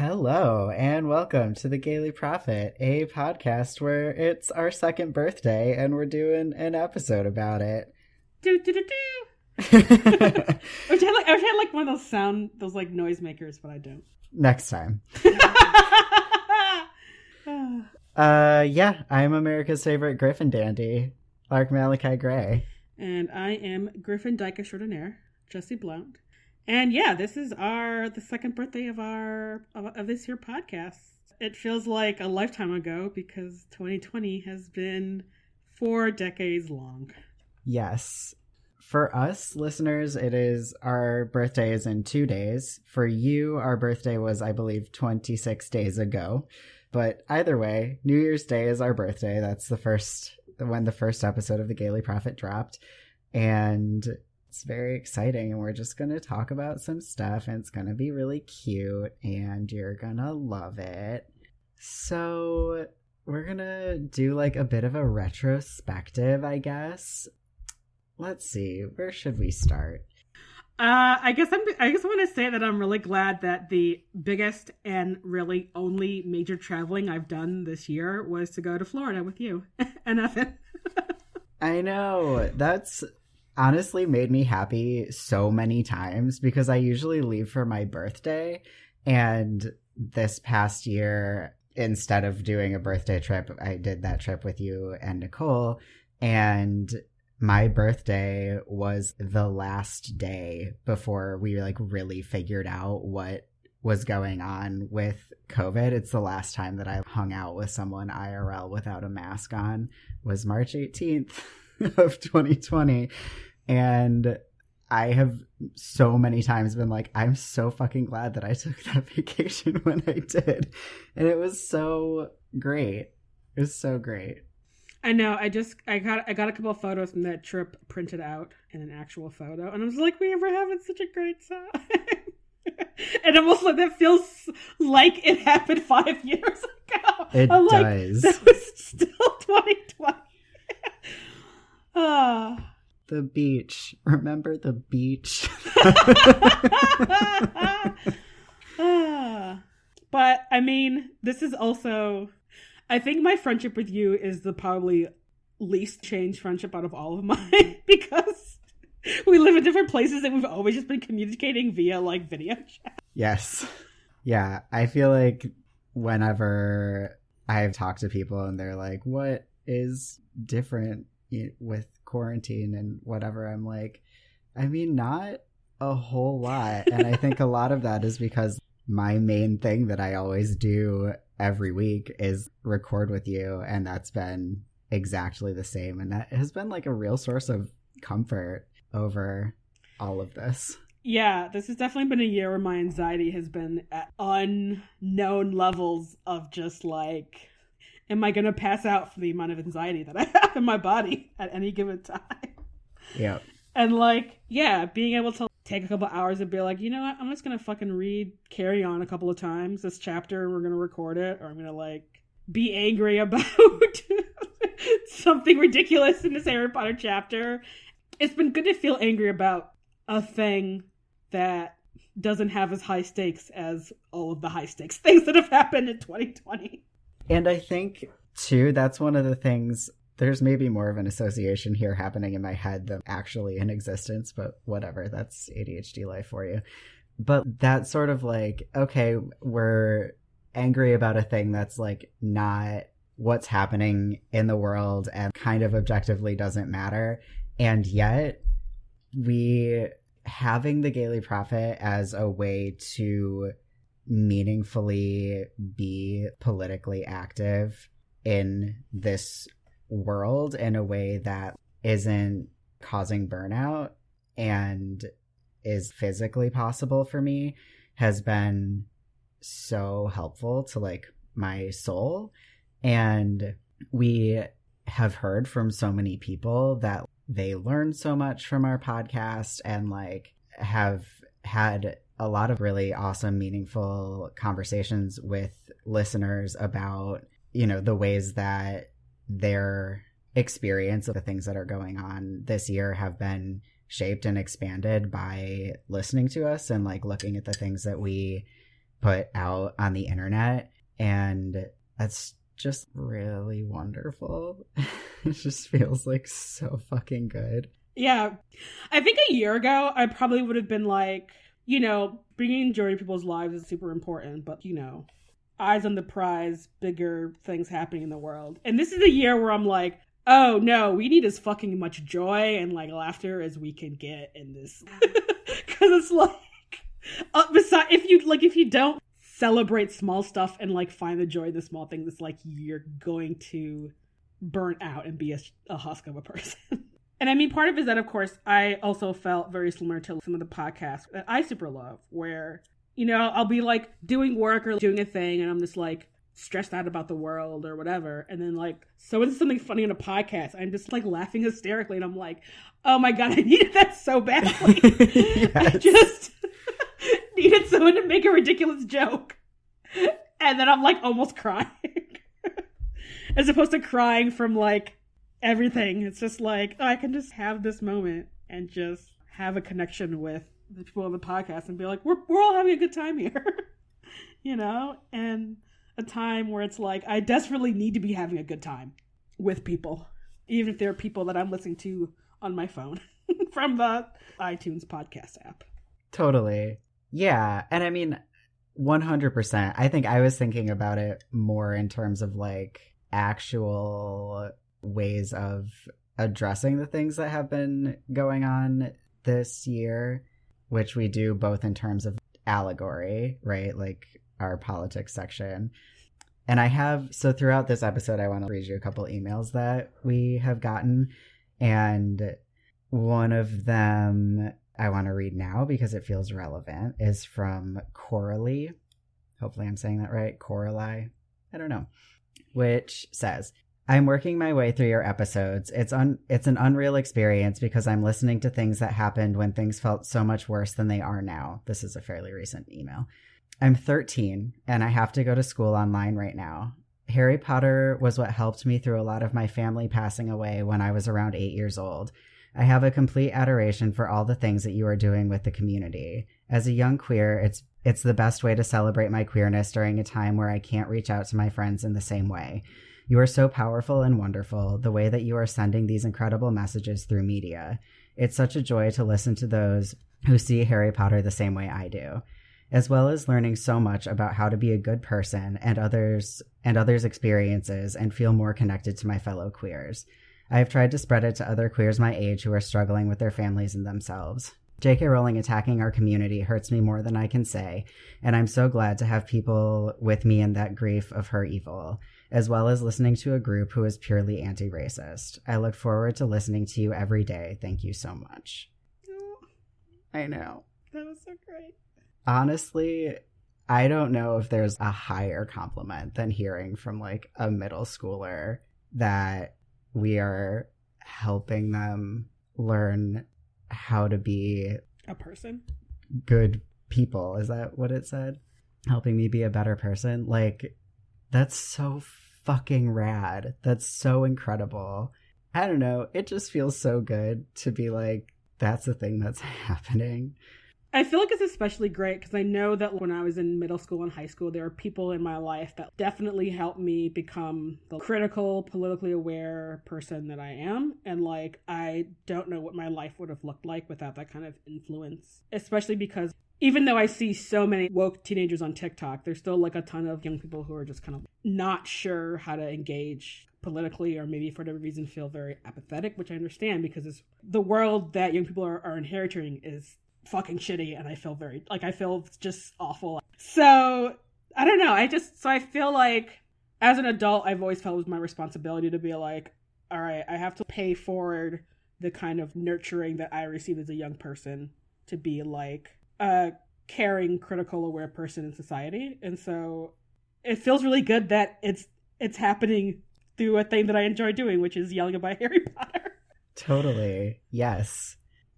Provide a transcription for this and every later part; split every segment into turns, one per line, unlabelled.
Hello, and welcome to the Gayly Prophet, a podcast where it's our second birthday and we're doing an episode about it.
do do do do. I wish I had like I wish I had like one of those sound those like noisemakers, but I don't.
Next time. Uh, yeah, I'm America's favorite Griffin dandy, Lark Malachi Gray.
and I am Griffin Dyke extraordinaire, Jesse Blount. And yeah, this is our the second birthday of our of, of this here podcast. It feels like a lifetime ago because 2020 has been four decades long.
Yes. For us listeners, it is our birthday is in two days. For you, our birthday was, I believe, 26 days ago. But either way, New Year's Day is our birthday. That's the first, when the first episode of the Gayly Prophet dropped. And it's very exciting. And we're just going to talk about some stuff. And it's going to be really cute. And you're going to love it. So we're going to do like a bit of a retrospective, I guess. Let's see, where should we start?
Uh, I guess I'm. I I want to say that I'm really glad that the biggest and really only major traveling I've done this year was to go to Florida with you and Evan.
I know. That's honestly made me happy so many times because I usually leave for my birthday. And this past year, instead of doing a birthday trip, I did that trip with you and Nicole. And my birthday was the last day before we like really figured out what was going on with COVID. It's the last time that I hung out with someone IRL without a mask on was March 18th of 2020. And I have so many times been like, I'm so fucking glad that I took that vacation when I did. And it was so great. It was so great.
I know. I just I got I got a couple of photos from that trip printed out in an actual photo, and I was like, we were having such a great time. and almost like that feels like it happened five years ago.
It
I'm like,
does.
that was still 2020. Ah.
The beach. Remember the beach?
Ah. but I mean, this is also. I think my friendship with you is the probably least changed friendship out of all of mine because we live in different places and we've always just been communicating via like video chat.
Yes. Yeah, I feel like whenever I've talked to people and they're like, what is different with quarantine and whatever, I'm like, I mean, not a whole lot. and I think a lot of that is because my main thing that I always do every week is record with you. And that's been exactly the same. And that has been like a real source of comfort over all of this.
Yeah, this has definitely been a year where my anxiety has been at unknown levels of just like, am I going to pass out from the amount of anxiety that I have in my body at any given time?
Yeah.
And like, yeah, being able to take a couple hours and be like, you know what, I'm just gonna fucking read Carry On a couple of times this chapter and we're gonna record it, or I'm gonna like be angry about something ridiculous in this Harry Potter chapter. It's been good to feel angry about a thing that doesn't have as high stakes as all of the high stakes things that have happened in 2020.
And I think, too, that's one of the things. There's maybe more of an association here happening in my head than actually in existence, but whatever. That's ADHD life for you. But that sort of like, okay, we're angry about a thing that's like not what's happening in the world and kind of objectively doesn't matter. And yet, we having the Gayly Prophet as a way to meaningfully be politically active in this world in a way that isn't causing burnout and is physically possible for me has been so helpful to like my soul. And we have heard from so many people that they learned so much from our podcast and like have had a lot of really awesome, meaningful conversations with listeners about, you know, the ways that their experience of the things that are going on this year have been shaped and expanded by listening to us and like looking at the things that we put out on the internet. And that's just really wonderful. it just feels like so fucking good.
Yeah. I think a year ago, I probably would have been like, you know, bringing joy to people's lives is super important, but, you know, eyes on the prize, bigger things happening in the world. And this is a year where I'm like, oh no, we need as fucking much joy and like laughter as we can get in this. Because it's like, uh, besides, if you like, if you don't celebrate small stuff and like find the joy in the small things, it's like you're going to burn out and be a, a husk of a person. And I mean, part of it is that, of course, I also felt very similar to some of the podcasts that I super love, where, you know, I'll be like doing work or doing a thing and I'm just like stressed out about the world or whatever. And then, like, so it's something funny in a podcast. I'm just like laughing hysterically and I'm like, oh my God, I needed that so badly. I just needed someone to make a ridiculous joke. And then I'm like almost crying. As opposed to crying from like, everything. It's just like oh, I can just have this moment and just have a connection with the people on the podcast and be like, we're we're all having a good time here, you know, and a time where it's like I desperately need to be having a good time with people, even if they're people that I'm listening to on my phone from the iTunes podcast app.
Totally. Yeah. And I mean, 100%. I think I was thinking about it more in terms of like actual ways of addressing the things that have been going on this year, which we do both in terms of allegory, right? Like our politics section. And I have, so throughout this episode, I want to read you a couple emails that we have gotten. And one of them I want to read now because it feels relevant is from Coralie. Hopefully, I'm saying that right. Coralie. I don't know. Which says, I'm working my way through your episodes. It's un- it's an unreal experience because I'm listening to things that happened when things felt so much worse than they are now. This is a fairly recent email. I'm 13 and I have to go to school online right now. Harry Potter was what helped me through a lot of my family passing away when I was around 8 years old. I have a complete adoration for all the things that you are doing with the community. As a young queer, it's it's the best way to celebrate my queerness during a time where I can't reach out to my friends in the same way. You are so powerful and wonderful, the way that you are sending these incredible messages through media. It's such a joy to listen to those who see Harry Potter the same way I do, as well as learning so much about how to be a good person and others and others' experiences and feel more connected to my fellow queers. I have tried to spread it to other queers my age who are struggling with their families and themselves. J.K. Rowling attacking our community hurts me more than I can say, and I'm so glad to have people with me in that grief of her evil as well as listening to a group who is purely anti racist. I look forward to listening to you every day. Thank you so much. Oh, I know.
That was so great.
Honestly, I don't know if there's a higher compliment than hearing from like a middle schooler that we are helping them learn how to be
a person.
Good people. Is that what it said? Helping me be a better person. Like, that's so fucking rad. That's so incredible. I don't know. It just feels so good to be like, that's the thing that's happening.
I feel like it's especially great because I know that when I was in middle school and high school, there are people in my life that definitely helped me become the critical, politically aware person that I am. And like, I don't know what my life would have looked like without that kind of influence, especially because even though I see so many woke teenagers on TikTok, there's still like a ton of young people who are just kind of not sure how to engage politically or maybe for whatever reason feel very apathetic, which I understand because it's the world that young people are, are inheriting is fucking shitty and I feel very like I feel just awful. So I don't know. I just so I feel like as an adult I've always felt it was my responsibility to be like, all right, I have to pay forward the kind of nurturing that I received as a young person to be like a caring, critical, aware person in society. And so it feels really good that it's it's happening through a thing that I enjoy doing, which is yelling about Harry Potter.
Totally. Yes.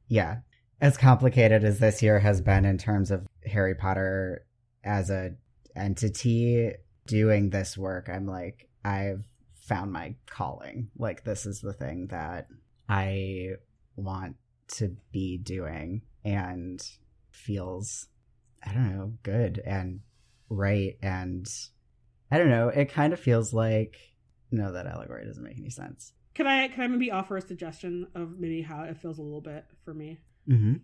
Yeah. As complicated as this year has been in terms of Harry Potter as a entity doing this work, I'm like, I've found my calling. Like, this is the thing that I want to be doing and feels, I don't know, good and right. And I don't know, it kind of feels like, no, that allegory doesn't make any sense.
Can I can I maybe offer a suggestion of maybe how it feels a little bit for me?
Mm-hmm.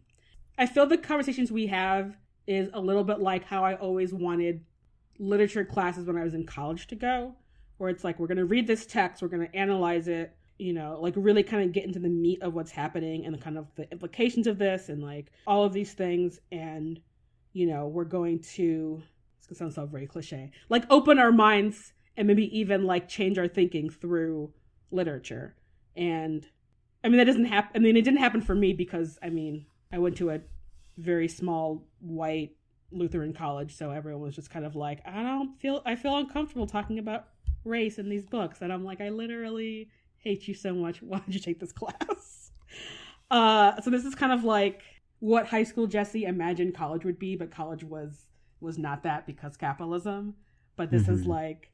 I feel the conversations we have is a little bit like how I always wanted literature classes when I was in college to go, where it's like we're going to read this text, we're going to analyze it, you know, like really kind of get into the meat of what's happening and the kind of the implications of this and like all of these things and you know, we're going to it's going to sound so very cliche. Like open our minds and maybe even like change our thinking through literature. And I mean that doesn't happen I mean it didn't happen for me because I mean, I went to a very small white Lutheran college, so everyone was just kind of like, I don't feel I feel uncomfortable talking about race in these books. And I'm like, I literally hate you so much. Why did you take this class? Uh, so this is kind of like what high school Jesse imagined college would be, but college was was not that because capitalism. But this mm-hmm. is like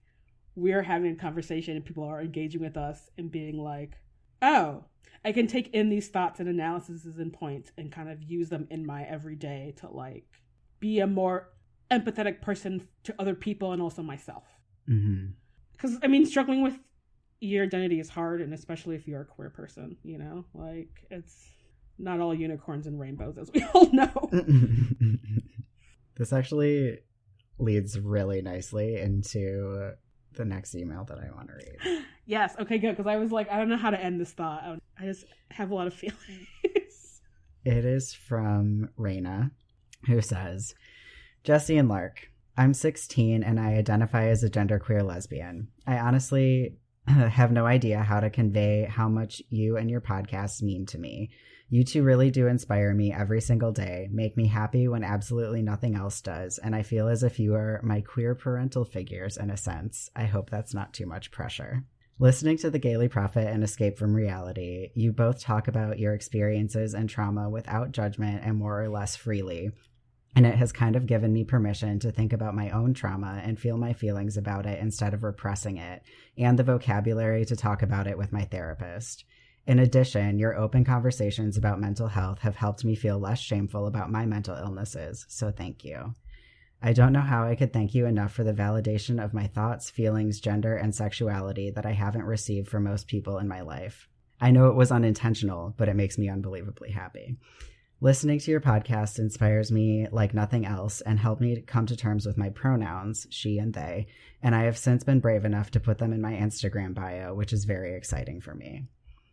we're having a conversation and people are engaging with us and being like, oh, I can take in these thoughts and analyses and points and kind of use them in my everyday to like be a more empathetic person to other people and also myself. Because mm-hmm. I mean, struggling with your identity is hard, and especially if you're a queer person, you know, like it's not all unicorns and rainbows, as we all know.
this actually leads really nicely into the next email that I want to read.
yes. Okay, good. Because I was like, I don't know how to end this thought. I just have a lot of feelings.
it is from Raina, who says, Jesse and Lark, I'm 16 and I identify as a genderqueer lesbian. I honestly have no idea how to convey how much you and your podcasts mean to me. You two really do inspire me every single day, make me happy when absolutely nothing else does, and I feel as if you are my queer parental figures in a sense. I hope that's not too much pressure. Listening to the Gayly Prophet and Escape from Reality, you both talk about your experiences and trauma without judgment and more or less freely, and it has kind of given me permission to think about my own trauma and feel my feelings about it instead of repressing it, and the vocabulary to talk about it with my therapist. In addition, your open conversations about mental health have helped me feel less shameful about my mental illnesses, so thank you. I don't know how I could thank you enough for the validation of my thoughts, feelings, gender, and sexuality that I haven't received from most people in my life. I know it was unintentional, but it makes me unbelievably happy. Listening to your podcast inspires me like nothing else and helped me come to terms with my pronouns, she and they, and I have since been brave enough to put them in my Instagram bio, which is very exciting for me.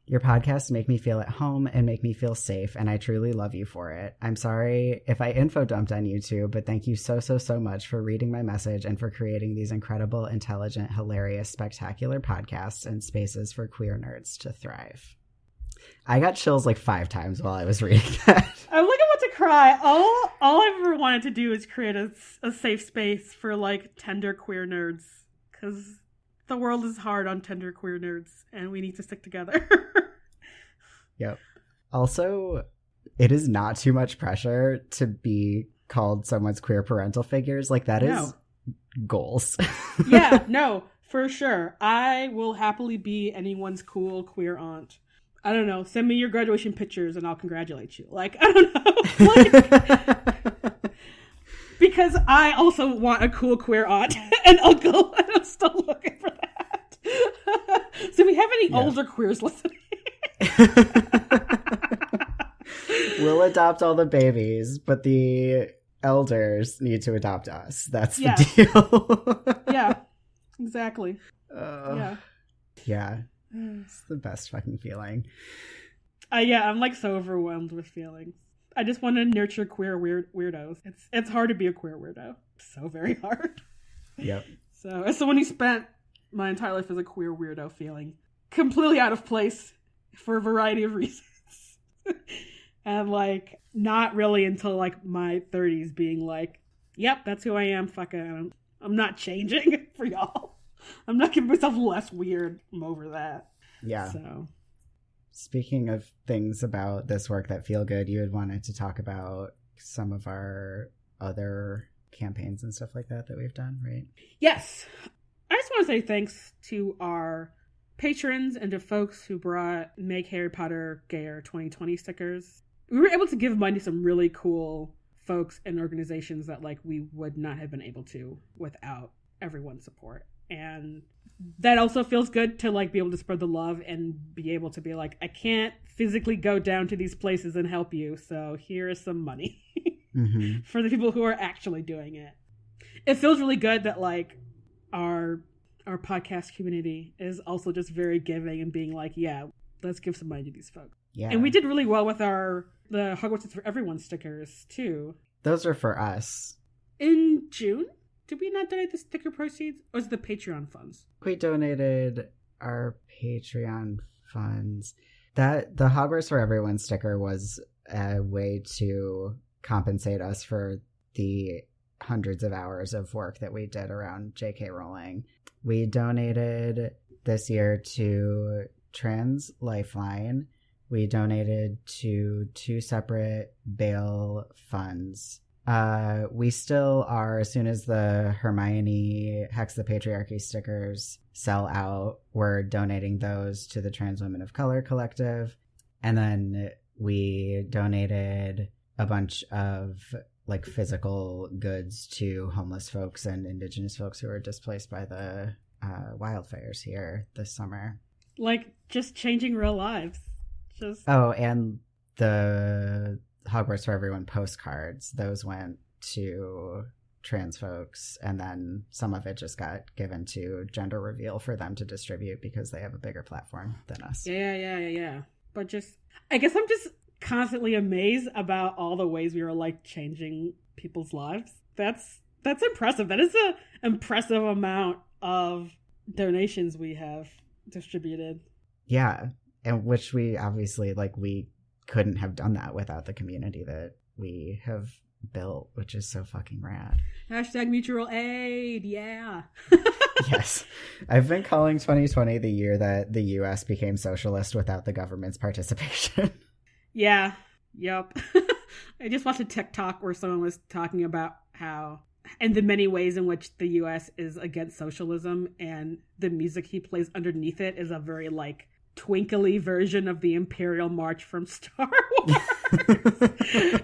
Your podcasts make me feel at home and make me feel safe, and I truly love you for it. I'm sorry if I info dumped on you two, but thank you so, so, so much for reading my message and for creating these incredible, intelligent, hilarious, spectacular podcasts and spaces for queer nerds to thrive. I got chills like five times while I was reading that.
I'm like about to cry. All all I've ever wanted to do is create a, a safe space for like tender queer nerds because the world is hard on tender queer nerds, and we need to stick together.
yep. Also, it is not too much pressure to be called someone's queer parental figures. Like that is no. goals.
yeah, no, for sure. I will happily be anyone's cool queer aunt. I don't know, send me your graduation pictures and I'll congratulate you. Like, I don't know. Like, because I also want a cool queer aunt and uncle, and I'm still looking for that. so, if we have any yeah. older queers listening,
we'll adopt all the babies, but the elders need to adopt us. That's the yeah.
deal. yeah, exactly. Uh, yeah.
Yeah. It's the best fucking feeling.
Uh, yeah, I'm like so overwhelmed with feelings. I just want to nurture queer weird weirdos. It's it's hard to be a queer weirdo. So very hard.
Yep.
So as someone who spent my entire life as a queer weirdo feeling completely out of place for a variety of reasons. and like not really until like my 30s being like, "Yep, that's who I am. Fuck it, I'm, I'm not changing for y'all. I'm not giving myself less weird. I'm over that."
Yeah.
So
Speaking of things about this work that feel good, you had wanted to talk about some of our other campaigns and stuff like that that we've done, right?
Yes. I just want to say thanks to our patrons and to folks who brought Make Harry Potter Gayer 2020 stickers. We were able to give money to some really cool folks and organizations that like we would not have been able to without everyone's support. And that also feels good to like be able to spread the love and be able to be like I can't physically go down to these places and help you, so here is some money.
Mm-hmm.
for the people who are actually doing it. It feels really good that like our our podcast community is also just very giving and being like, yeah, let's give some money to these folks.
Yeah.
And we did really well with our the Hogwarts is for Everyone stickers too.
Those are for us.
In June, did we not donate the sticker proceeds, or was it the Patreon funds?
We donated our Patreon funds. That the Hogwarts for Everyone sticker was a way to compensate us for the hundreds of hours of work that we did around J.K. Rowling. We donated this year to Trans Lifeline. We donated to two separate bail funds. Uh, we still are, as soon as the Hermione Hex the Patriarchy stickers sell out, we're donating those to the Trans Women of Color Collective. And then we donated a bunch of like physical goods to homeless folks and indigenous folks who were displaced by the uh, wildfires here this summer.
Like just changing real lives. Just
Oh, and the Hogwarts for Everyone postcards, those went to trans folks, and then some of it just got given to Gender Reveal for them to distribute because they have a bigger platform than us.
Yeah, yeah, yeah, yeah. But just, I guess I'm just constantly amazed about all the ways we are like changing people's lives. That's that's impressive. That is a impressive amount of donations we have distributed.
Yeah, and which we obviously like we couldn't have done that without the community that we have built, which is so fucking rad.
Hashtag mutual aid. Yeah.
yes. I've been calling 2020 the year that the US became socialist without the government's participation.
Yeah. Yep. I just watched a TikTok where someone was talking about how and the many ways in which the US is against socialism and the music he plays underneath it is a very like twinkly version of the Imperial March from Star Wars.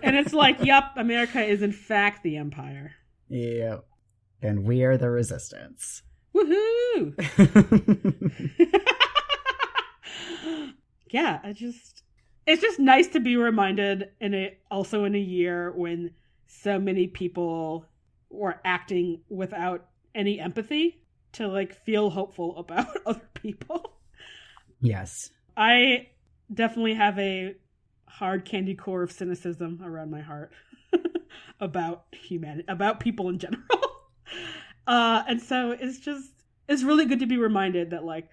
and it's like, yep, America is in fact the empire.
yeah. And we are the resistance.
Woohoo! yeah, I just it's just nice to be reminded in a also in a year when so many people were acting without any empathy to like feel hopeful about other people.
Yes.
I definitely have a hard candy core of cynicism around my heart about humanity, about people in general. Uh, and so it's just, it's really good to be reminded that like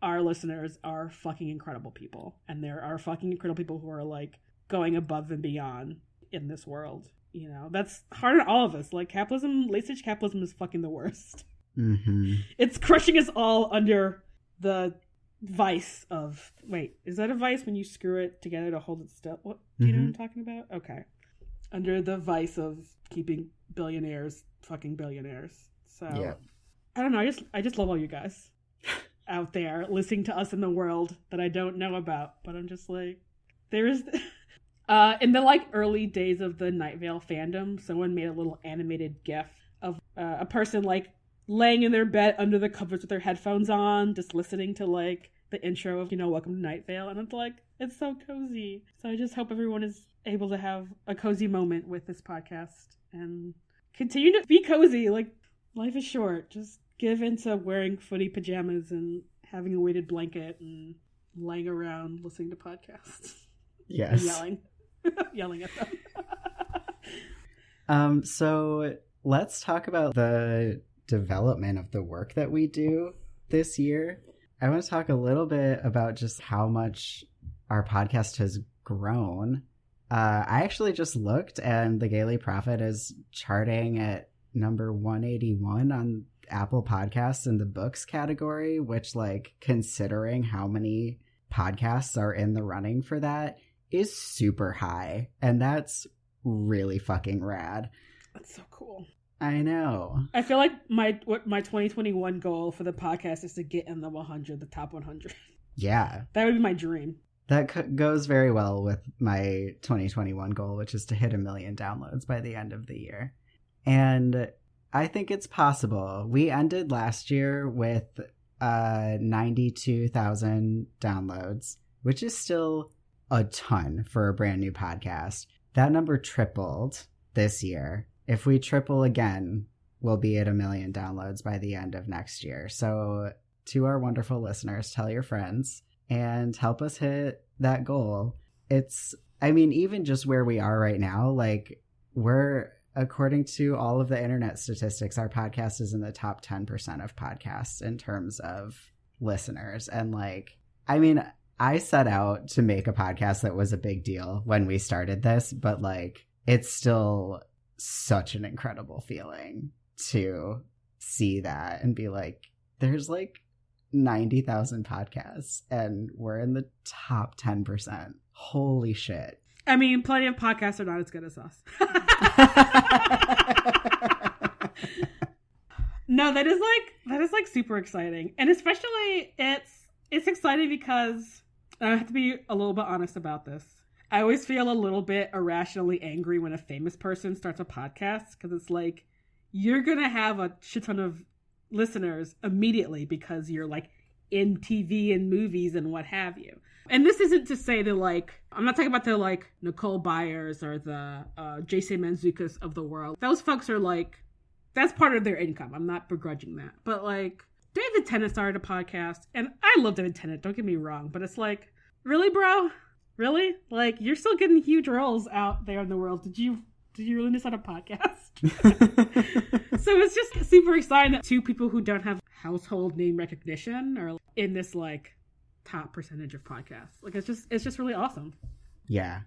our listeners are fucking incredible people. And there are fucking incredible people who are like going above and beyond in this world. You know, that's hard on all of us. Like capitalism, late stage capitalism is fucking the worst.
hmm
It's crushing us all under the vice of wait is that a vice when you screw it together to hold it still? What do you know what i'm talking about? Okay. Under the vice of keeping billionaires fucking billionaires. So
Yeah.
i don't know i just i just love all you guys out there listening to us in the world that i don't know about but i'm just like there is uh in the like early days of the Night Vale fandom someone made a little animated gif of uh, a person like laying in their bed under the covers with their headphones on, just listening to like the intro of, you know, Welcome to Night Vale. And it's like, it's so cozy. So I just hope everyone is able to have a cozy moment with this podcast and continue to be cozy. Like, life is short. Just give into wearing footy pajamas and having a weighted blanket and laying around listening to podcasts
Yes.
yelling, yelling at them.
Um, so let's talk about the development of the work that we do this year. I want to talk a little bit about just how much our podcast has grown Uh, I actually just looked, and the Gayly Prophet is charting at number 181 on Apple Podcasts in the books category, which, like, considering how many podcasts are in the running for that, is super high. And that's really fucking rad.
That's so cool.
I know.
I feel like my what my 2021 goal for the podcast is to get in the 100, the top 100.
Yeah.
That would be my dream.
That c- goes very well with my 2021 goal, which is to hit a million downloads by the end of the year. And I think it's possible. We ended last year with uh, 92,000 downloads, which is still a ton for a brand new podcast. That number tripled this year. If we triple again, we'll be at a million downloads by the end of next year. So, to our wonderful listeners, tell your friends and help us hit that goal. It's, I mean, even just where we are right now, like, we're, according to all of the internet statistics, our podcast is in the top 10% of podcasts in terms of listeners. And, like, I mean, I set out to make a podcast that was a big deal when we started this, but, like, it's still such an incredible feeling to see that and be like, there's like 90,000 podcasts and we're in the top 10%. Holy shit.
I mean, plenty of podcasts are not as good as us. no, that is like that is like super exciting. And especially it's it's exciting because I have to be a little bit honest about this. I always feel a little bit irrationally angry when a famous person starts a podcast because it's like you're gonna have a shit ton of listeners immediately because you're like in TV and movies and what have you. And this isn't to say that like I'm not talking about the like Nicole Byers or the uh, Jason Mantzoukas of the world. Those folks are like that's part of their income. I'm not begrudging that, but like David Tennant started a podcast, and I love David Tennant. Don't get me wrong, but it's like really, bro, really, like you're still getting huge roles out there in the world. Did you did you really just start a podcast? so it's just super exciting that two people who don't have household name recognition are in this like top percentage of podcasts. Like it's just it's just really awesome.
Yeah.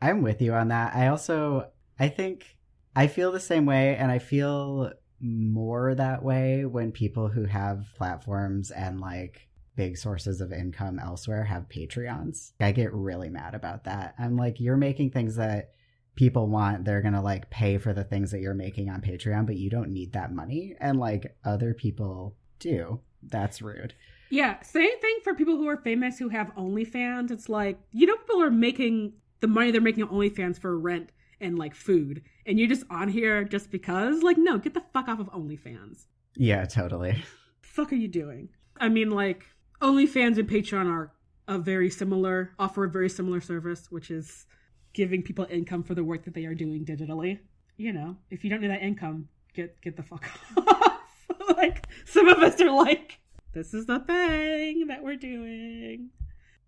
I'm with you on that. I also I think I feel the same way and I feel more that way when people who have platforms and like big sources of income elsewhere have Patreons. I get really mad about that. I'm like you're making things that people want they're gonna like pay for the things that you're making on patreon but you don't need that money and like other people do that's rude
Yeah, same thing for people who are famous who have OnlyFans. It's like you know people are making the money they're making on OnlyFans for rent and like food, and you're just on here just because. Like, no, get the fuck off of OnlyFans.
yeah totally
Fuck are you doing? I mean, like OnlyFans and Patreon are a very similar offer a very similar service, which is giving people income for the work that they are doing digitally. You know, if you don't need that income, get get the fuck off. like some of us are like, this is the thing that we're doing.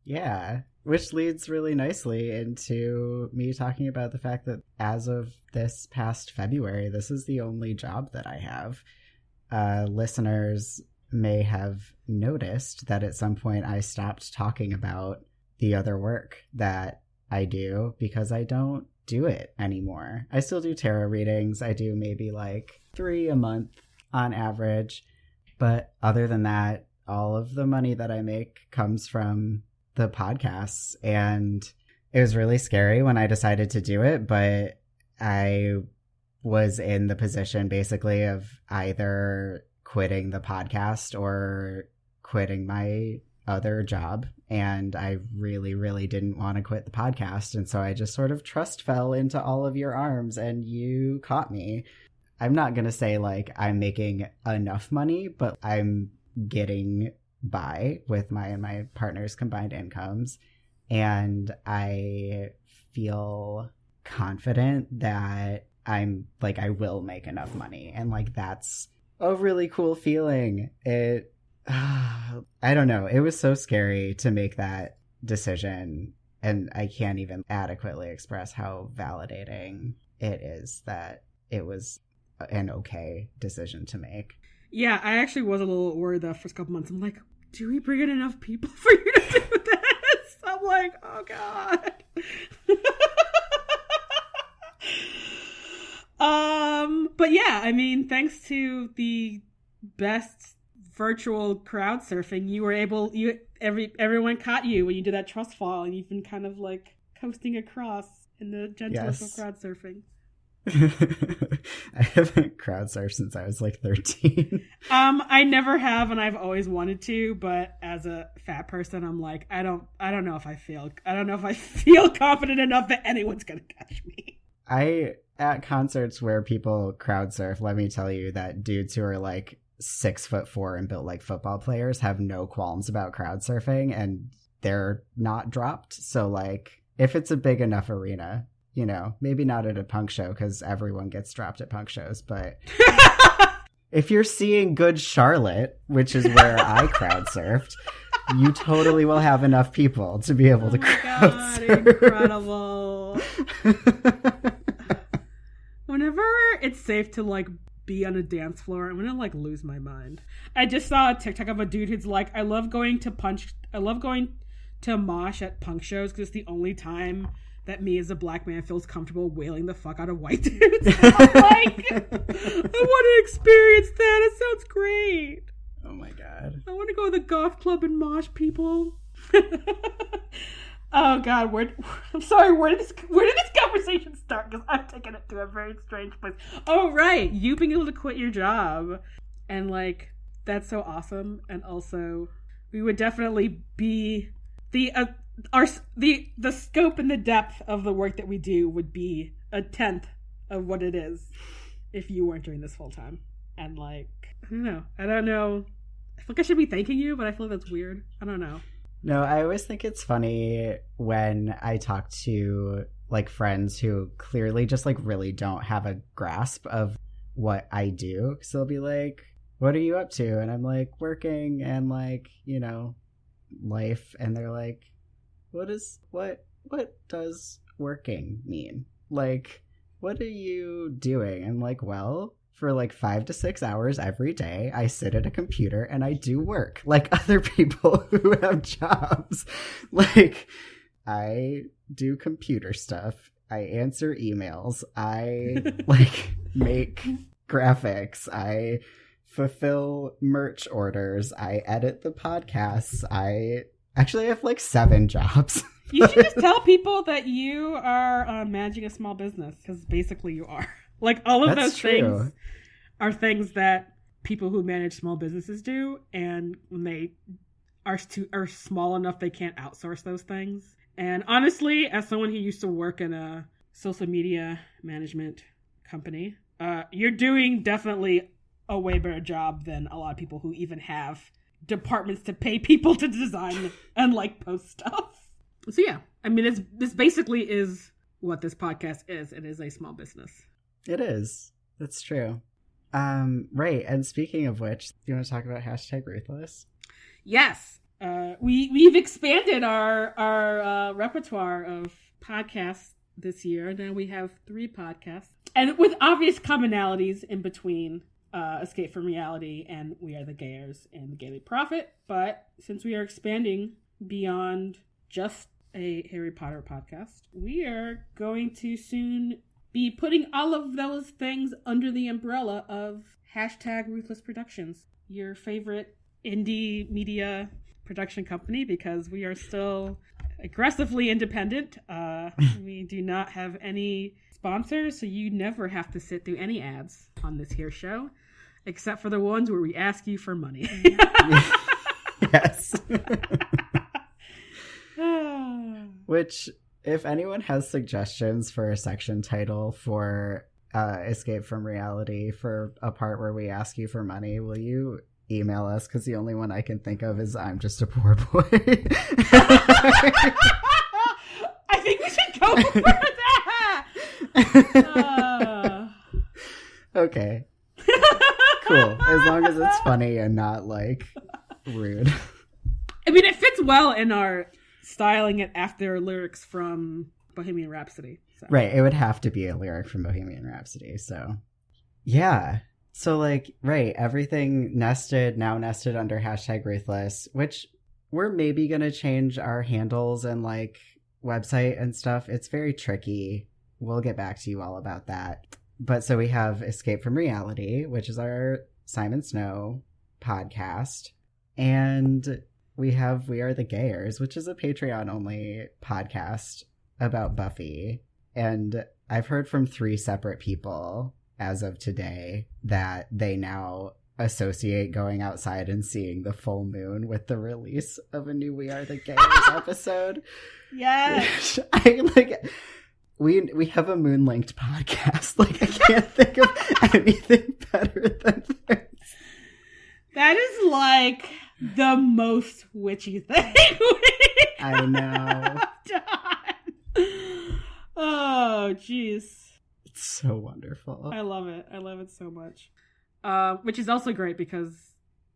yeah which leads really nicely into me talking about the fact that as of this past february this is the only job that i have uh, listeners may have noticed that at some point i stopped talking about the other work that I do because I don't do it anymore. I still do tarot readings. I do maybe like three a month on average. But other than that, all of the money that I make comes from the podcasts. And it was really scary when I decided to do it, but I was in the position basically of either quitting the podcast or quitting my other job and I really, really didn't want to quit the podcast. And so I just sort of trust fell into all of your arms and you caught me. I'm not going to say like I'm making enough money, but I'm getting by with my and my partner's combined incomes. And I feel confident that I'm like, I will make enough money. And like, that's a really cool feeling. It, I don't know. It was so scary to make that decision. And I can't even adequately express how validating it is that it was an okay decision to make.
Yeah, I actually was a little worried the first couple months. I'm like, do we bring in enough people for you to do this? I'm like, oh god. Um, but yeah, I mean, thanks to the best virtual crowd surfing, you were able you every everyone caught you when you did that trust fall, and you've been kind of like coasting across in the gentlest
Yes.
crowd surfing.
I haven't crowd surfed since I was like 13.
Um, I never have, and I've always wanted to, but as a fat person, I'm like, I don't, I don't know if I feel, I don't know if I feel confident enough that anyone's gonna catch me.
I at concerts where people crowd surf, let me tell you that dudes who are like six foot four and built like football players have no qualms about crowd surfing and they're not dropped. So like if it's a big enough arena, you know, maybe not at a punk show because everyone gets dropped at punk shows, but if you're seeing Good Charlotte, which is where I crowd surfed, you totally will have enough people to be able
oh
to crowd
god,
surf.
incredible! Whenever it's safe to like be on a dance floor, I'm gonna like lose my mind. I just saw a TikTok of a dude who's like, I love going to punch, I love going to mosh at punk shows because it's the only time that me as a black man feels comfortable wailing the fuck out of white dudes. I'm like, I want to experience that. It sounds great.
oh my god.
I want to go to the golf club and mosh people. oh God, where? I'm sorry. Where did this? Where did this conversation start? Because I'm taking it to a very strange place. Oh right, you being able to quit your job, and like that's so awesome. And also, we would definitely be the uh, our the the scope and the depth of the work that we do would be a tenth of what it is if you weren't doing this full time. And like, I don't know. I don't know. I feel like I should be thanking you, but I feel like that's weird. I don't know.
No, I always think it's funny when I talk to like friends who clearly just like really don't have a grasp of what I do. So they'll be like, What are you up to? And I'm like, working and like, you know, life. And they're like, What is what what does working mean? Like, what are you doing? I'm like, well, for like five to six hours every day, I sit at a computer and I do work like other people who have jobs. Like, I do computer stuff. I answer emails. I like make graphics. I fulfill merch orders. I edit the podcasts. I actually have like seven jobs.
You should just tell people that you are uh, managing a small business because basically you are. Like all of
That's
those
true.
things are things that people who manage small businesses do, and when they are too are small enough, they can't outsource those things. And honestly, as someone who used to work in a social media management company, uh, you're doing definitely a way better job than a lot of people who even have departments to pay people to design and like post stuff. So yeah, I mean, it's this basically is what this podcast is. It is a small business.
It is. That's true. Um, right. And speaking of which, do you want to talk about hashtag ruthless?
Yes, uh, we we've expanded our our uh, repertoire of podcasts this year. Now we have three podcasts, and with obvious commonalities in between. Uh, Escape from Reality and We Are the Gayers and the Gayly Prophet. But since we are expanding beyond just a Harry Potter podcast, we are going to soon be putting all of those things under the umbrella of hashtag Ruthless Productions, your favorite indie media production company, because we are still aggressively independent. Uh, we do not have any sponsors, so you never have to sit through any ads on this here show, except for the ones where we ask you for money.
yes. Which, if anyone has suggestions for a section title for uh, Escape from Reality for a part where we ask you for money, will you email us? Because the only one I can think of is I'm just a poor boy.
I think we should go for that. Uh,
okay. Cool. As long as it's funny and not like rude.
I mean, it fits well in our styling it after lyrics from Bohemian Rhapsody. So.
Right. It would have to be a lyric from Bohemian Rhapsody. So, yeah. So, like, right. Everything nested, now nested under hashtag ruthless, which we're maybe going to change our handles and like website and stuff. It's very tricky. We'll get back to you all about that. but so we have Escape from Reality, which is our Simon Snow podcast, and we have We Are the Gayers, which is a Patreon only podcast about Buffy. And I've heard from three separate people as of today that they now associate going outside and seeing the full moon with the release of a new We Are the Gayers episode.
Yes.
I like we we have a moon linked podcast. Like I can't think of anything better than this.
That is like the most witchy thing.
I know.
oh, jeez.
It's so wonderful.
I love it. I love it so much. Uh, which is also great because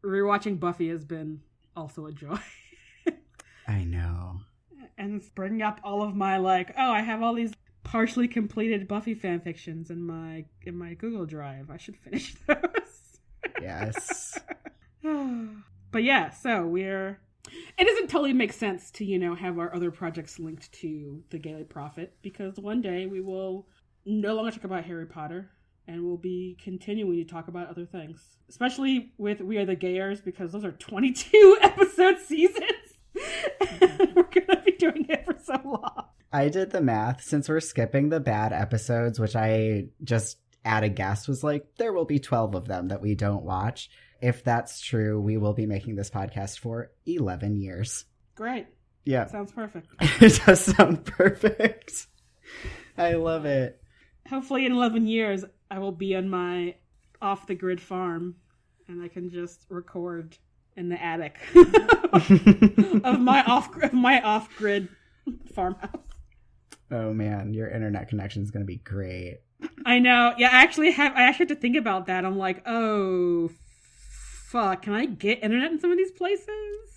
rewatching Buffy has been also a joy.
I know.
And it's bringing up all of my like, oh, I have all these partially completed Buffy fan fictions in my in my Google Drive. I should finish those.
Yes.
but yeah, so we're it doesn't totally make sense to, you know, have our other projects linked to the Gayly Prophet because one day we will no longer talk about Harry Potter and we'll be continuing to talk about other things. Especially with We Are the Gayers because those are 22 episode seasons. we're to be doing it for so long.
I did the math since we're skipping the bad episodes, which I just at a guess was like, there will be 12 of them that we don't watch. If that's true, we will be making this podcast for 11 years.
Great.
Yeah.
Sounds perfect.
it does sound perfect. I love it.
Hopefully, in 11 years, I will be on my off the grid farm and I can just record in the attic of my off of my off grid farmhouse.
Oh man, your internet connection is going to be great.
I know. Yeah, I actually have. I actually have to think about that. I'm like, oh, fuck. Can I get internet in some of these places?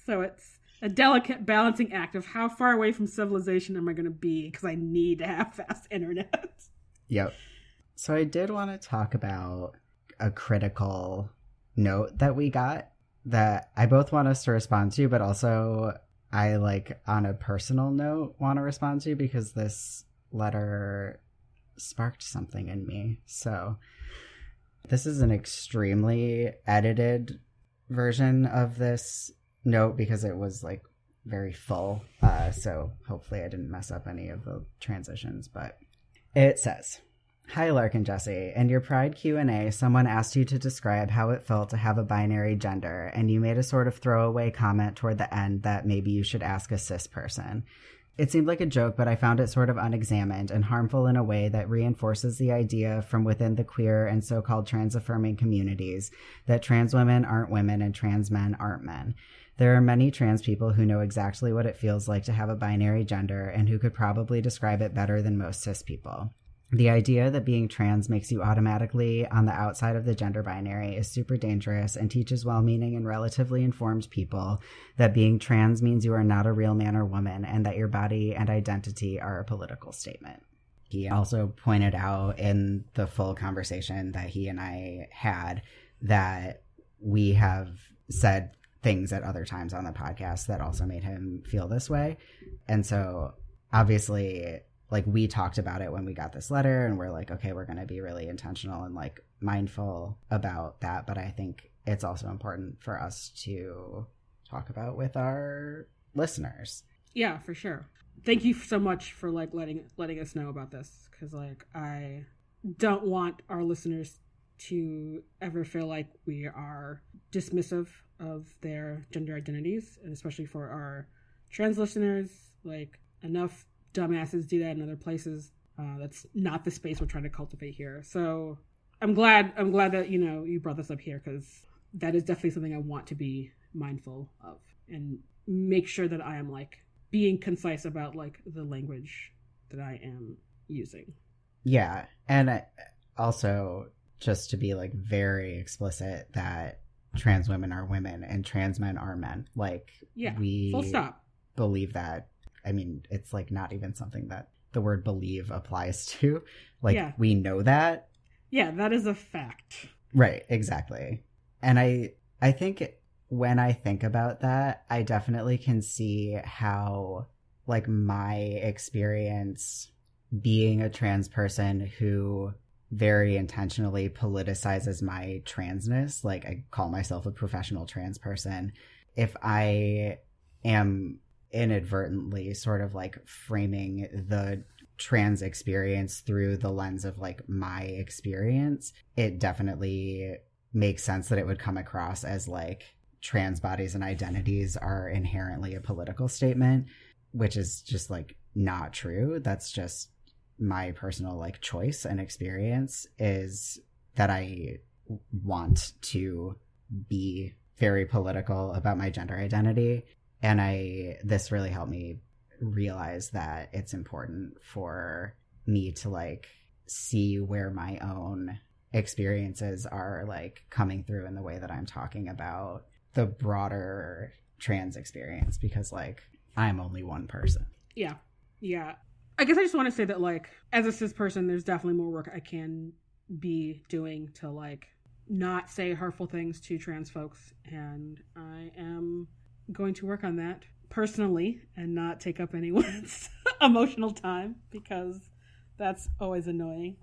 So it's a delicate balancing act of how far away from civilization am I going to be because I need to have fast internet.
Yep. So I did want to talk about a critical note that we got that I both want us to respond to, but also I like on a personal note want to respond to because this letter sparked something in me. So this is an extremely edited version of this note because it was like very full. Uh, so hopefully I didn't mess up any of the transitions, but it says, Hi, Lark and Jesse. In your Pride Q&A, someone asked you to describe how it felt to have a binary gender, and you made a sort of throwaway comment toward the end that maybe you should ask a cis person. It seemed like a joke, but I found it sort of unexamined and harmful in a way that reinforces the idea from within the queer and so-called trans-affirming communities that trans women aren't women and trans men aren't men. There are many trans people who know exactly what it feels like to have a binary gender and who could probably describe it better than most cis people. The idea that being trans makes you automatically on the outside of the gender binary is super dangerous and teaches well meaning and relatively informed people that being trans means you are not a real man or woman and that your body and identity are a political statement. He also pointed out in the full conversation that he and I had that we have said things at other times on the podcast that also made him feel this way. And so obviously like we talked about it when we got this letter and we're like okay we're going to be really intentional and like mindful about that. But i think it's also important for us to talk about with our listeners.
Yeah for sure. Thank you so much for like letting letting us know about this because like i don't want our listeners to ever feel like we are dismissive of their gender identities and especially for our trans listeners like enough dumbasses do that in other places. Uh, that's not the space we're trying to cultivate here. So I'm glad I'm glad that you know you brought this up here because that is definitely something I want to be mindful of and make sure that I am like being concise about like the language that I am using.
Yeah, and also just to be like very explicit that trans women are women and trans men are men. Like
yeah,
we
full stop.
believe that I mean, it's like not even something that the word believe applies to. Like
Yeah.
we know that.
Yeah, that is a fact.
Right, exactly. And I I think when I think about that, I definitely can see how like my experience being a trans person who very intentionally politicizes my transness, like I call myself a professional trans person, if I am inadvertently sort of like framing the trans experience through the lens of like my experience, it definitely makes sense that it would come across as like trans bodies and identities are inherently a political statement, which is just like not true. That's just my personal like choice and experience is that I want to be very political about my gender identity and I this really helped me realize that it's important for me to like see where my own experiences are like coming through in the way that I'm talking about the broader trans experience because like I'm only one person.
Yeah. Yeah. I guess I just want to say that like as a cis person there's definitely more work I can be doing to like not say hurtful things to trans folks and I am going to work on that personally and not take up anyone's emotional time because that's always annoying.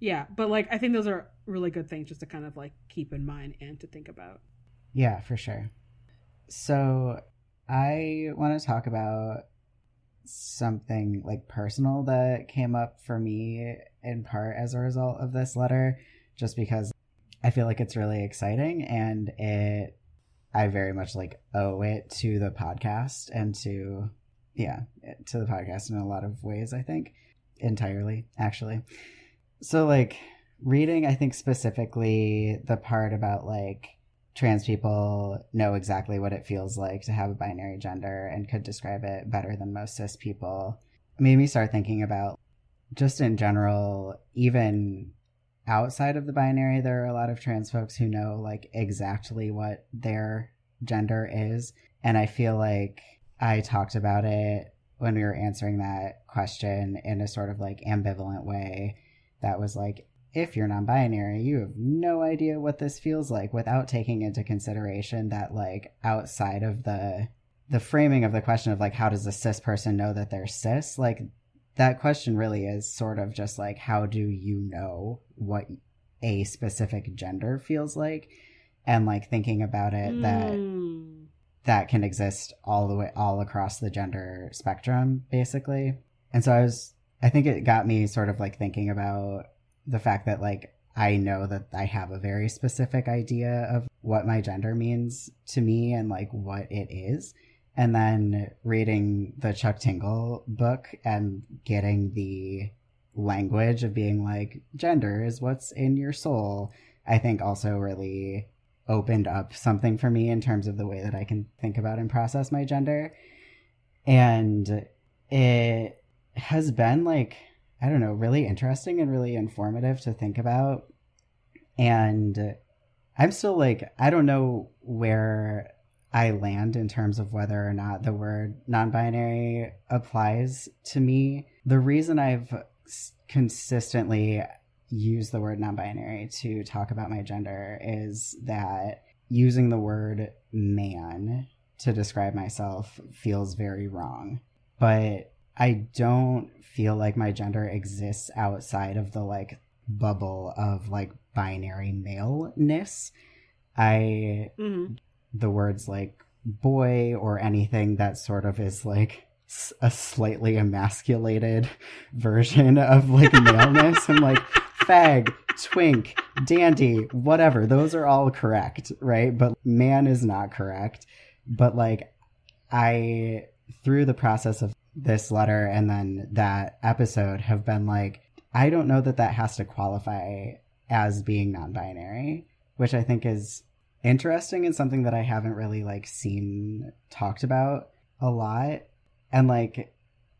Yeah, but like I think those are really good things just to kind of like keep in mind and to think about.
Yeah, for sure. So I want to talk about something like personal that came up for me in part as a result of this letter, just because I feel like it's really exciting and it I very much like owe it to the podcast and to yeah, to the podcast in a lot of ways, I think. Entirely, actually. So like reading I think specifically the part about like trans people know exactly what it feels like to have a binary gender and could describe it better than most cis people made me start thinking about just in general even outside of the binary there are a lot of trans folks who know like exactly what their gender is. And i feel like i talked about it when we were answering that question in a sort of like ambivalent way. That was like if you're non-binary you have no idea what this feels like without taking into consideration that like outside of the the framing of the question of like how does a cis person know that they're cis? Like that question really is sort of just like how do you know what a specific gender feels like and like thinking about it mm. that hmm. that can exist all the way all across the gender spectrum basically and so i was i think it got me sort of like thinking about the fact that like I know that I have a very specific idea of what my gender means to me and like what it is. And then reading the Chuck Tingle book and getting the language of being like, gender is what's in your soul, I think also really opened up something for me in terms of the way that I can think about and process my gender. And it has been like I don't know, really interesting and really informative to think about. And I'm still like, I don't know where I land in terms of whether or not the word non binary applies to me. The reason I've consistently used the word non binary to talk about my gender is that using the word man to describe myself feels very wrong. But I don't feel like my gender exists outside of the like bubble of like binary maleness. I mm-hmm. The words like boy or anything that sort of is like a slightly emasculated version of like maleness. I'm like fag, twink, dandy, whatever. Those are all correct, right? But man is not correct. But like I through the process of this letter and then that episode have been like, I don't know that that has to qualify as being non-binary, which I think is interesting and something that I haven't really like seen talked about a lot. And like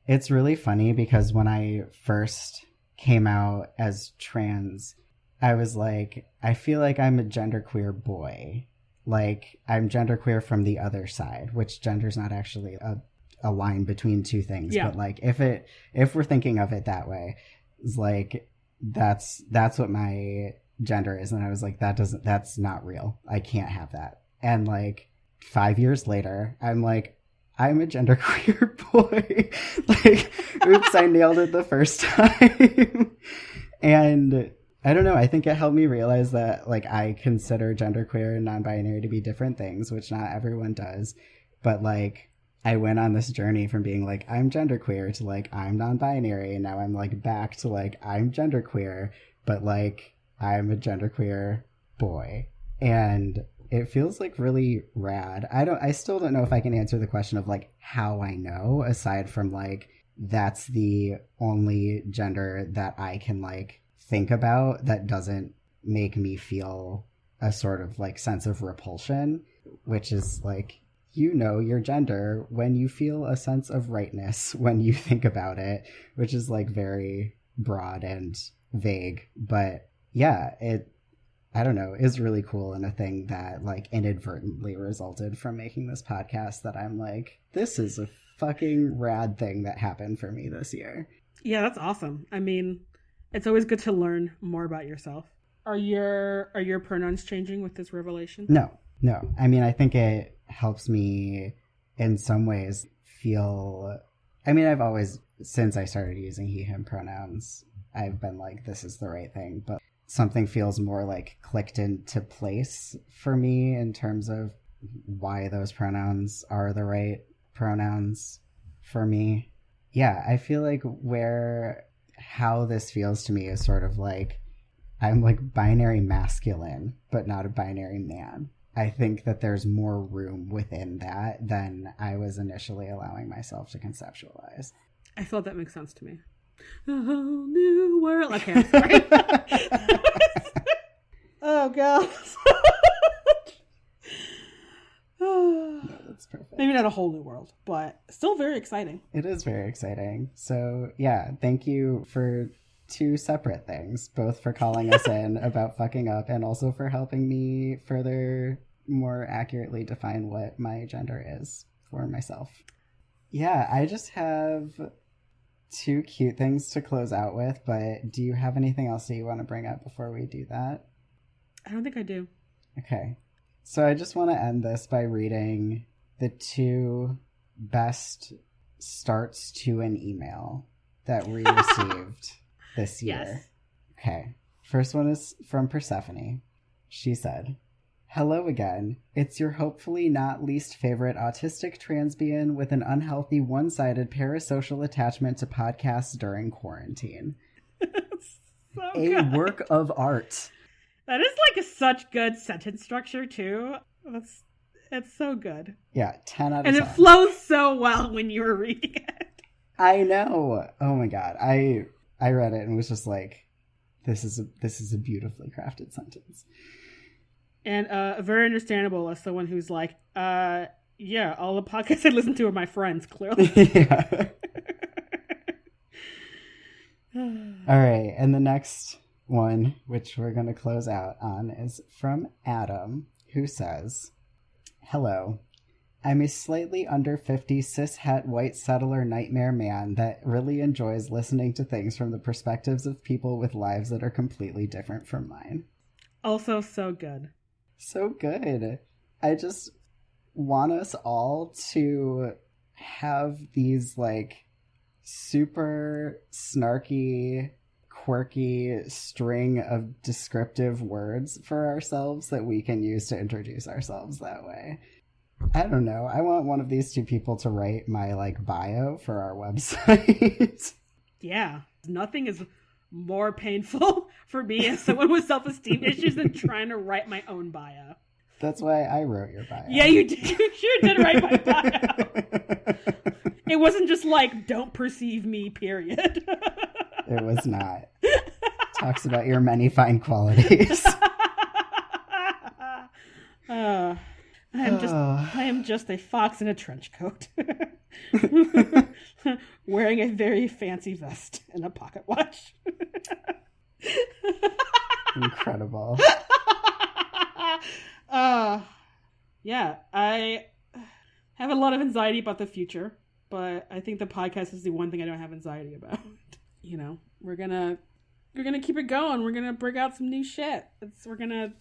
it's really funny because when I first came out as trans, I was like, I feel like I'm a genderqueer boy. Like I'm genderqueer from the other side, which gender's not actually a a line between two things. Yeah. But like if it if we're thinking of it that way, it's like that's that's what my gender is. And I was like, that doesn't that's not real. I can't have that. And like five years later, I'm like, I'm a genderqueer boy. like, oops, I nailed it the first time. and I don't know. I think it helped me realize that like I consider genderqueer and non-binary to be different things, which not everyone does. But like I went on this journey from being like I'm genderqueer to like I'm non-binary, and now I'm like back to like I'm genderqueer, but like I'm a genderqueer boy, and it feels like really rad. I don't. I still don't know if I can answer the question of like how I know, aside from like that's the only gender that I can like think about that doesn't make me feel a sort of like sense of repulsion, which is like you know your gender when you feel a sense of rightness when you think about it, which is like very broad and vague. But yeah, it I don't know, is really cool and a thing that like inadvertently resulted from making this podcast that I'm like, this is a fucking rad thing that happened for me this year.
Yeah, that's awesome. I mean, it's always good to learn more about yourself. Are your are your pronouns changing with this revelation?
No. No. I mean, I think it helps me in some ways feel I mean, I've always since I started using he him pronouns, I've been like this is the right thing, but something feels more like clicked into place for me in terms of why those pronouns are the right pronouns for me. Yeah, I feel like where how this feels to me is sort of like I'm like binary masculine, but not a binary man. I think that there's more room within that than I was initially allowing myself to conceptualize.
I thought that makes sense to me. A whole new world. Okay, I'm sorry. oh god.
no, that's perfect.
Maybe not a whole new world, but still very exciting.
It is very exciting. So yeah, thank you for two separate things, both for calling us in about fucking up and also for helping me further more accurately define what my gender is for myself. Yeah, I just have two cute things to close out with, but do you have anything else that you want to bring up before we do that?
I don't think I do.
Okay. So I just want to end this by reading the two best starts to an email that we received this year.
Yes.
Okay. First one is from Persephone. She said, Hello again. It's your hopefully not least favorite autistic transbian with an unhealthy one sided parasocial attachment to podcasts during quarantine.
so
A
good.
work of art.
That is like a such good sentence structure too. That's it's so good.
Yeah, 10 out of
And
10.
it flows so well when you were reading it.
I know. Oh my god. I I read it and was just like this is a this is a beautifully crafted sentence.
And uh very understandable as someone who's like, uh yeah, all the podcasts I listen to are my friends, clearly.
yeah. All right, and the next one, which we're going to close out on, is from Adam, who says, Hello. I'm a slightly under 50 cis het white settler nightmare man that really enjoys listening to things from the perspectives of people with lives that are completely different from mine.
also so good.
So good. I just want us all to have these like super snarky, quirky string of descriptive words for ourselves that we can use to introduce ourselves that way. I don't know. I want one of these two people to write my like bio for our website.
Yeah. Nothing is more painful for me as someone with self esteem issues than trying to write my own bio.
That's why I wrote your bio.
Yeah, you did. You sure did write my bio. It wasn't just like, don't perceive me, period.
it was not. Talks about your many fine qualities.
Uh, I am just
Oh.
I am just a fox in a trench coat. Wearing a very fancy vest and a pocket watch.
Incredible.
uh yeah, I have a lot of anxiety about the future, but I think the podcast is the one thing I don't have anxiety about. You know, we're gonna we're gonna keep it going. We're gonna bring out some new shit. It's we're gonna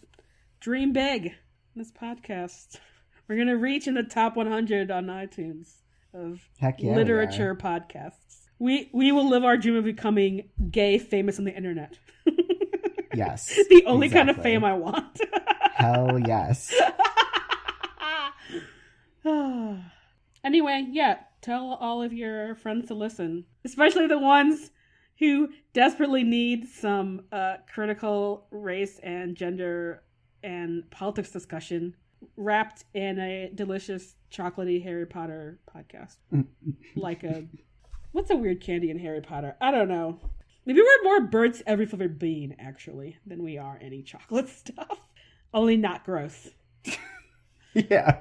dream big this podcast. We're gonna reach in the top 100 on iTunes of
yeah. we
literature podcasts. We we will live our dream of becoming gay famous on the internet.
Yes.
the only kind of fame I want.
Hell yes.
anyway, yeah, tell all of your friends to listen, especially the ones who desperately need some uh, critical race and gender and politics discussion wrapped in a delicious chocolatey Harry Potter podcast. like a what's a weird candy in Harry Potter? I don't know. Maybe we're more Bertie Bott's every flavored bean actually than we are any chocolate stuff. Only not gross.
yeah.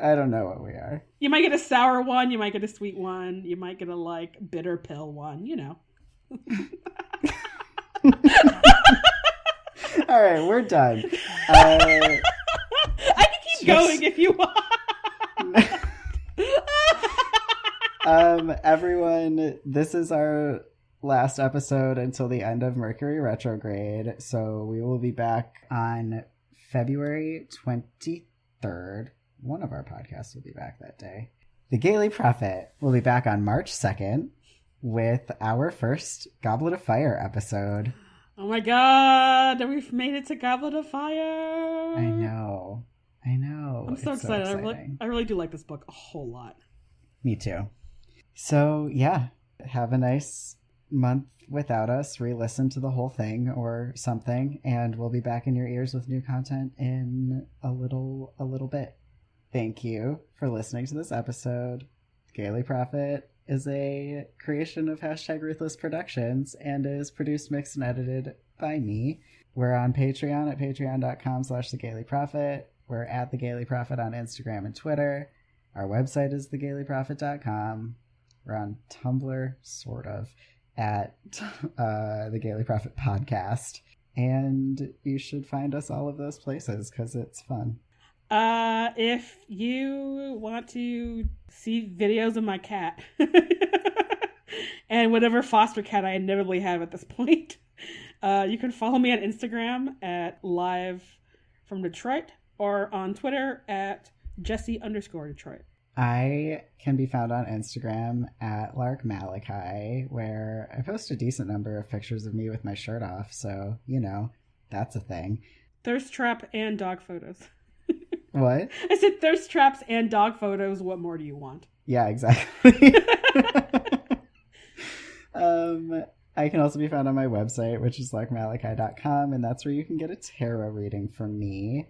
I don't know what we are.
You might get a sour one, you might get a sweet one, you might get a like bitter pill one, you know.
All right, we're done. Uh,
I can keep going if you want.
um, everyone, this is our last episode until the end of Mercury retrograde. So we will be back on February 23rd. One of our podcasts will be back that day. The Gayly Prophet will be back on March 2nd with our first Goblet of Fire episode.
Oh my god, we've made it to Goblet of Fire.
I know. I know.
I'm so
It's
excited. I, really. I really do like this book a whole lot.
Me too. So, yeah, have a nice month without us. Re listen to the whole thing or something, and we'll be back in your ears with new content in a little a little bit. Thank you for listening to this episode. Gayly Prophet is a creation of hashtag Ruthless Productions and is produced, mixed, and edited by me. We're on Patreon at patreon.com slash the Gayly Prophet. We're at the Gayly Prophet on Instagram and Twitter. Our website is thegaylyprophet.com. We're on Tumblr, sort of, at uh, the Gayly Prophet Podcast. And you should find us all of those places because it's fun.
Uh, if you want to see videos of my cat and whatever foster cat I inevitably have at this point, uh, you can follow me on Instagram at live from Detroit or on Twitter at Jesse underscore Detroit.
I can be found on Instagram at Lark Malachi, where I post a decent number of pictures of me with my shirt off. So, you know, that's a thing.
Thirst trap and dog photos.
What?
I said thirst traps and dog photos. What more do you want?
Yeah, exactly. um, I can also be found on my website, which is larkmalachi.com, and that's where you can get a tarot reading from me.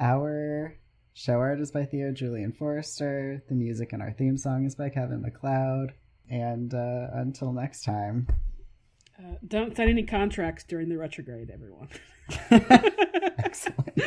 Our show art is by Theo Julian Forrester. The music in our theme song is by Kevin MacLeod. And uh, until next time.
Uh, don't sign any contracts during the retrograde, everyone.
Excellent.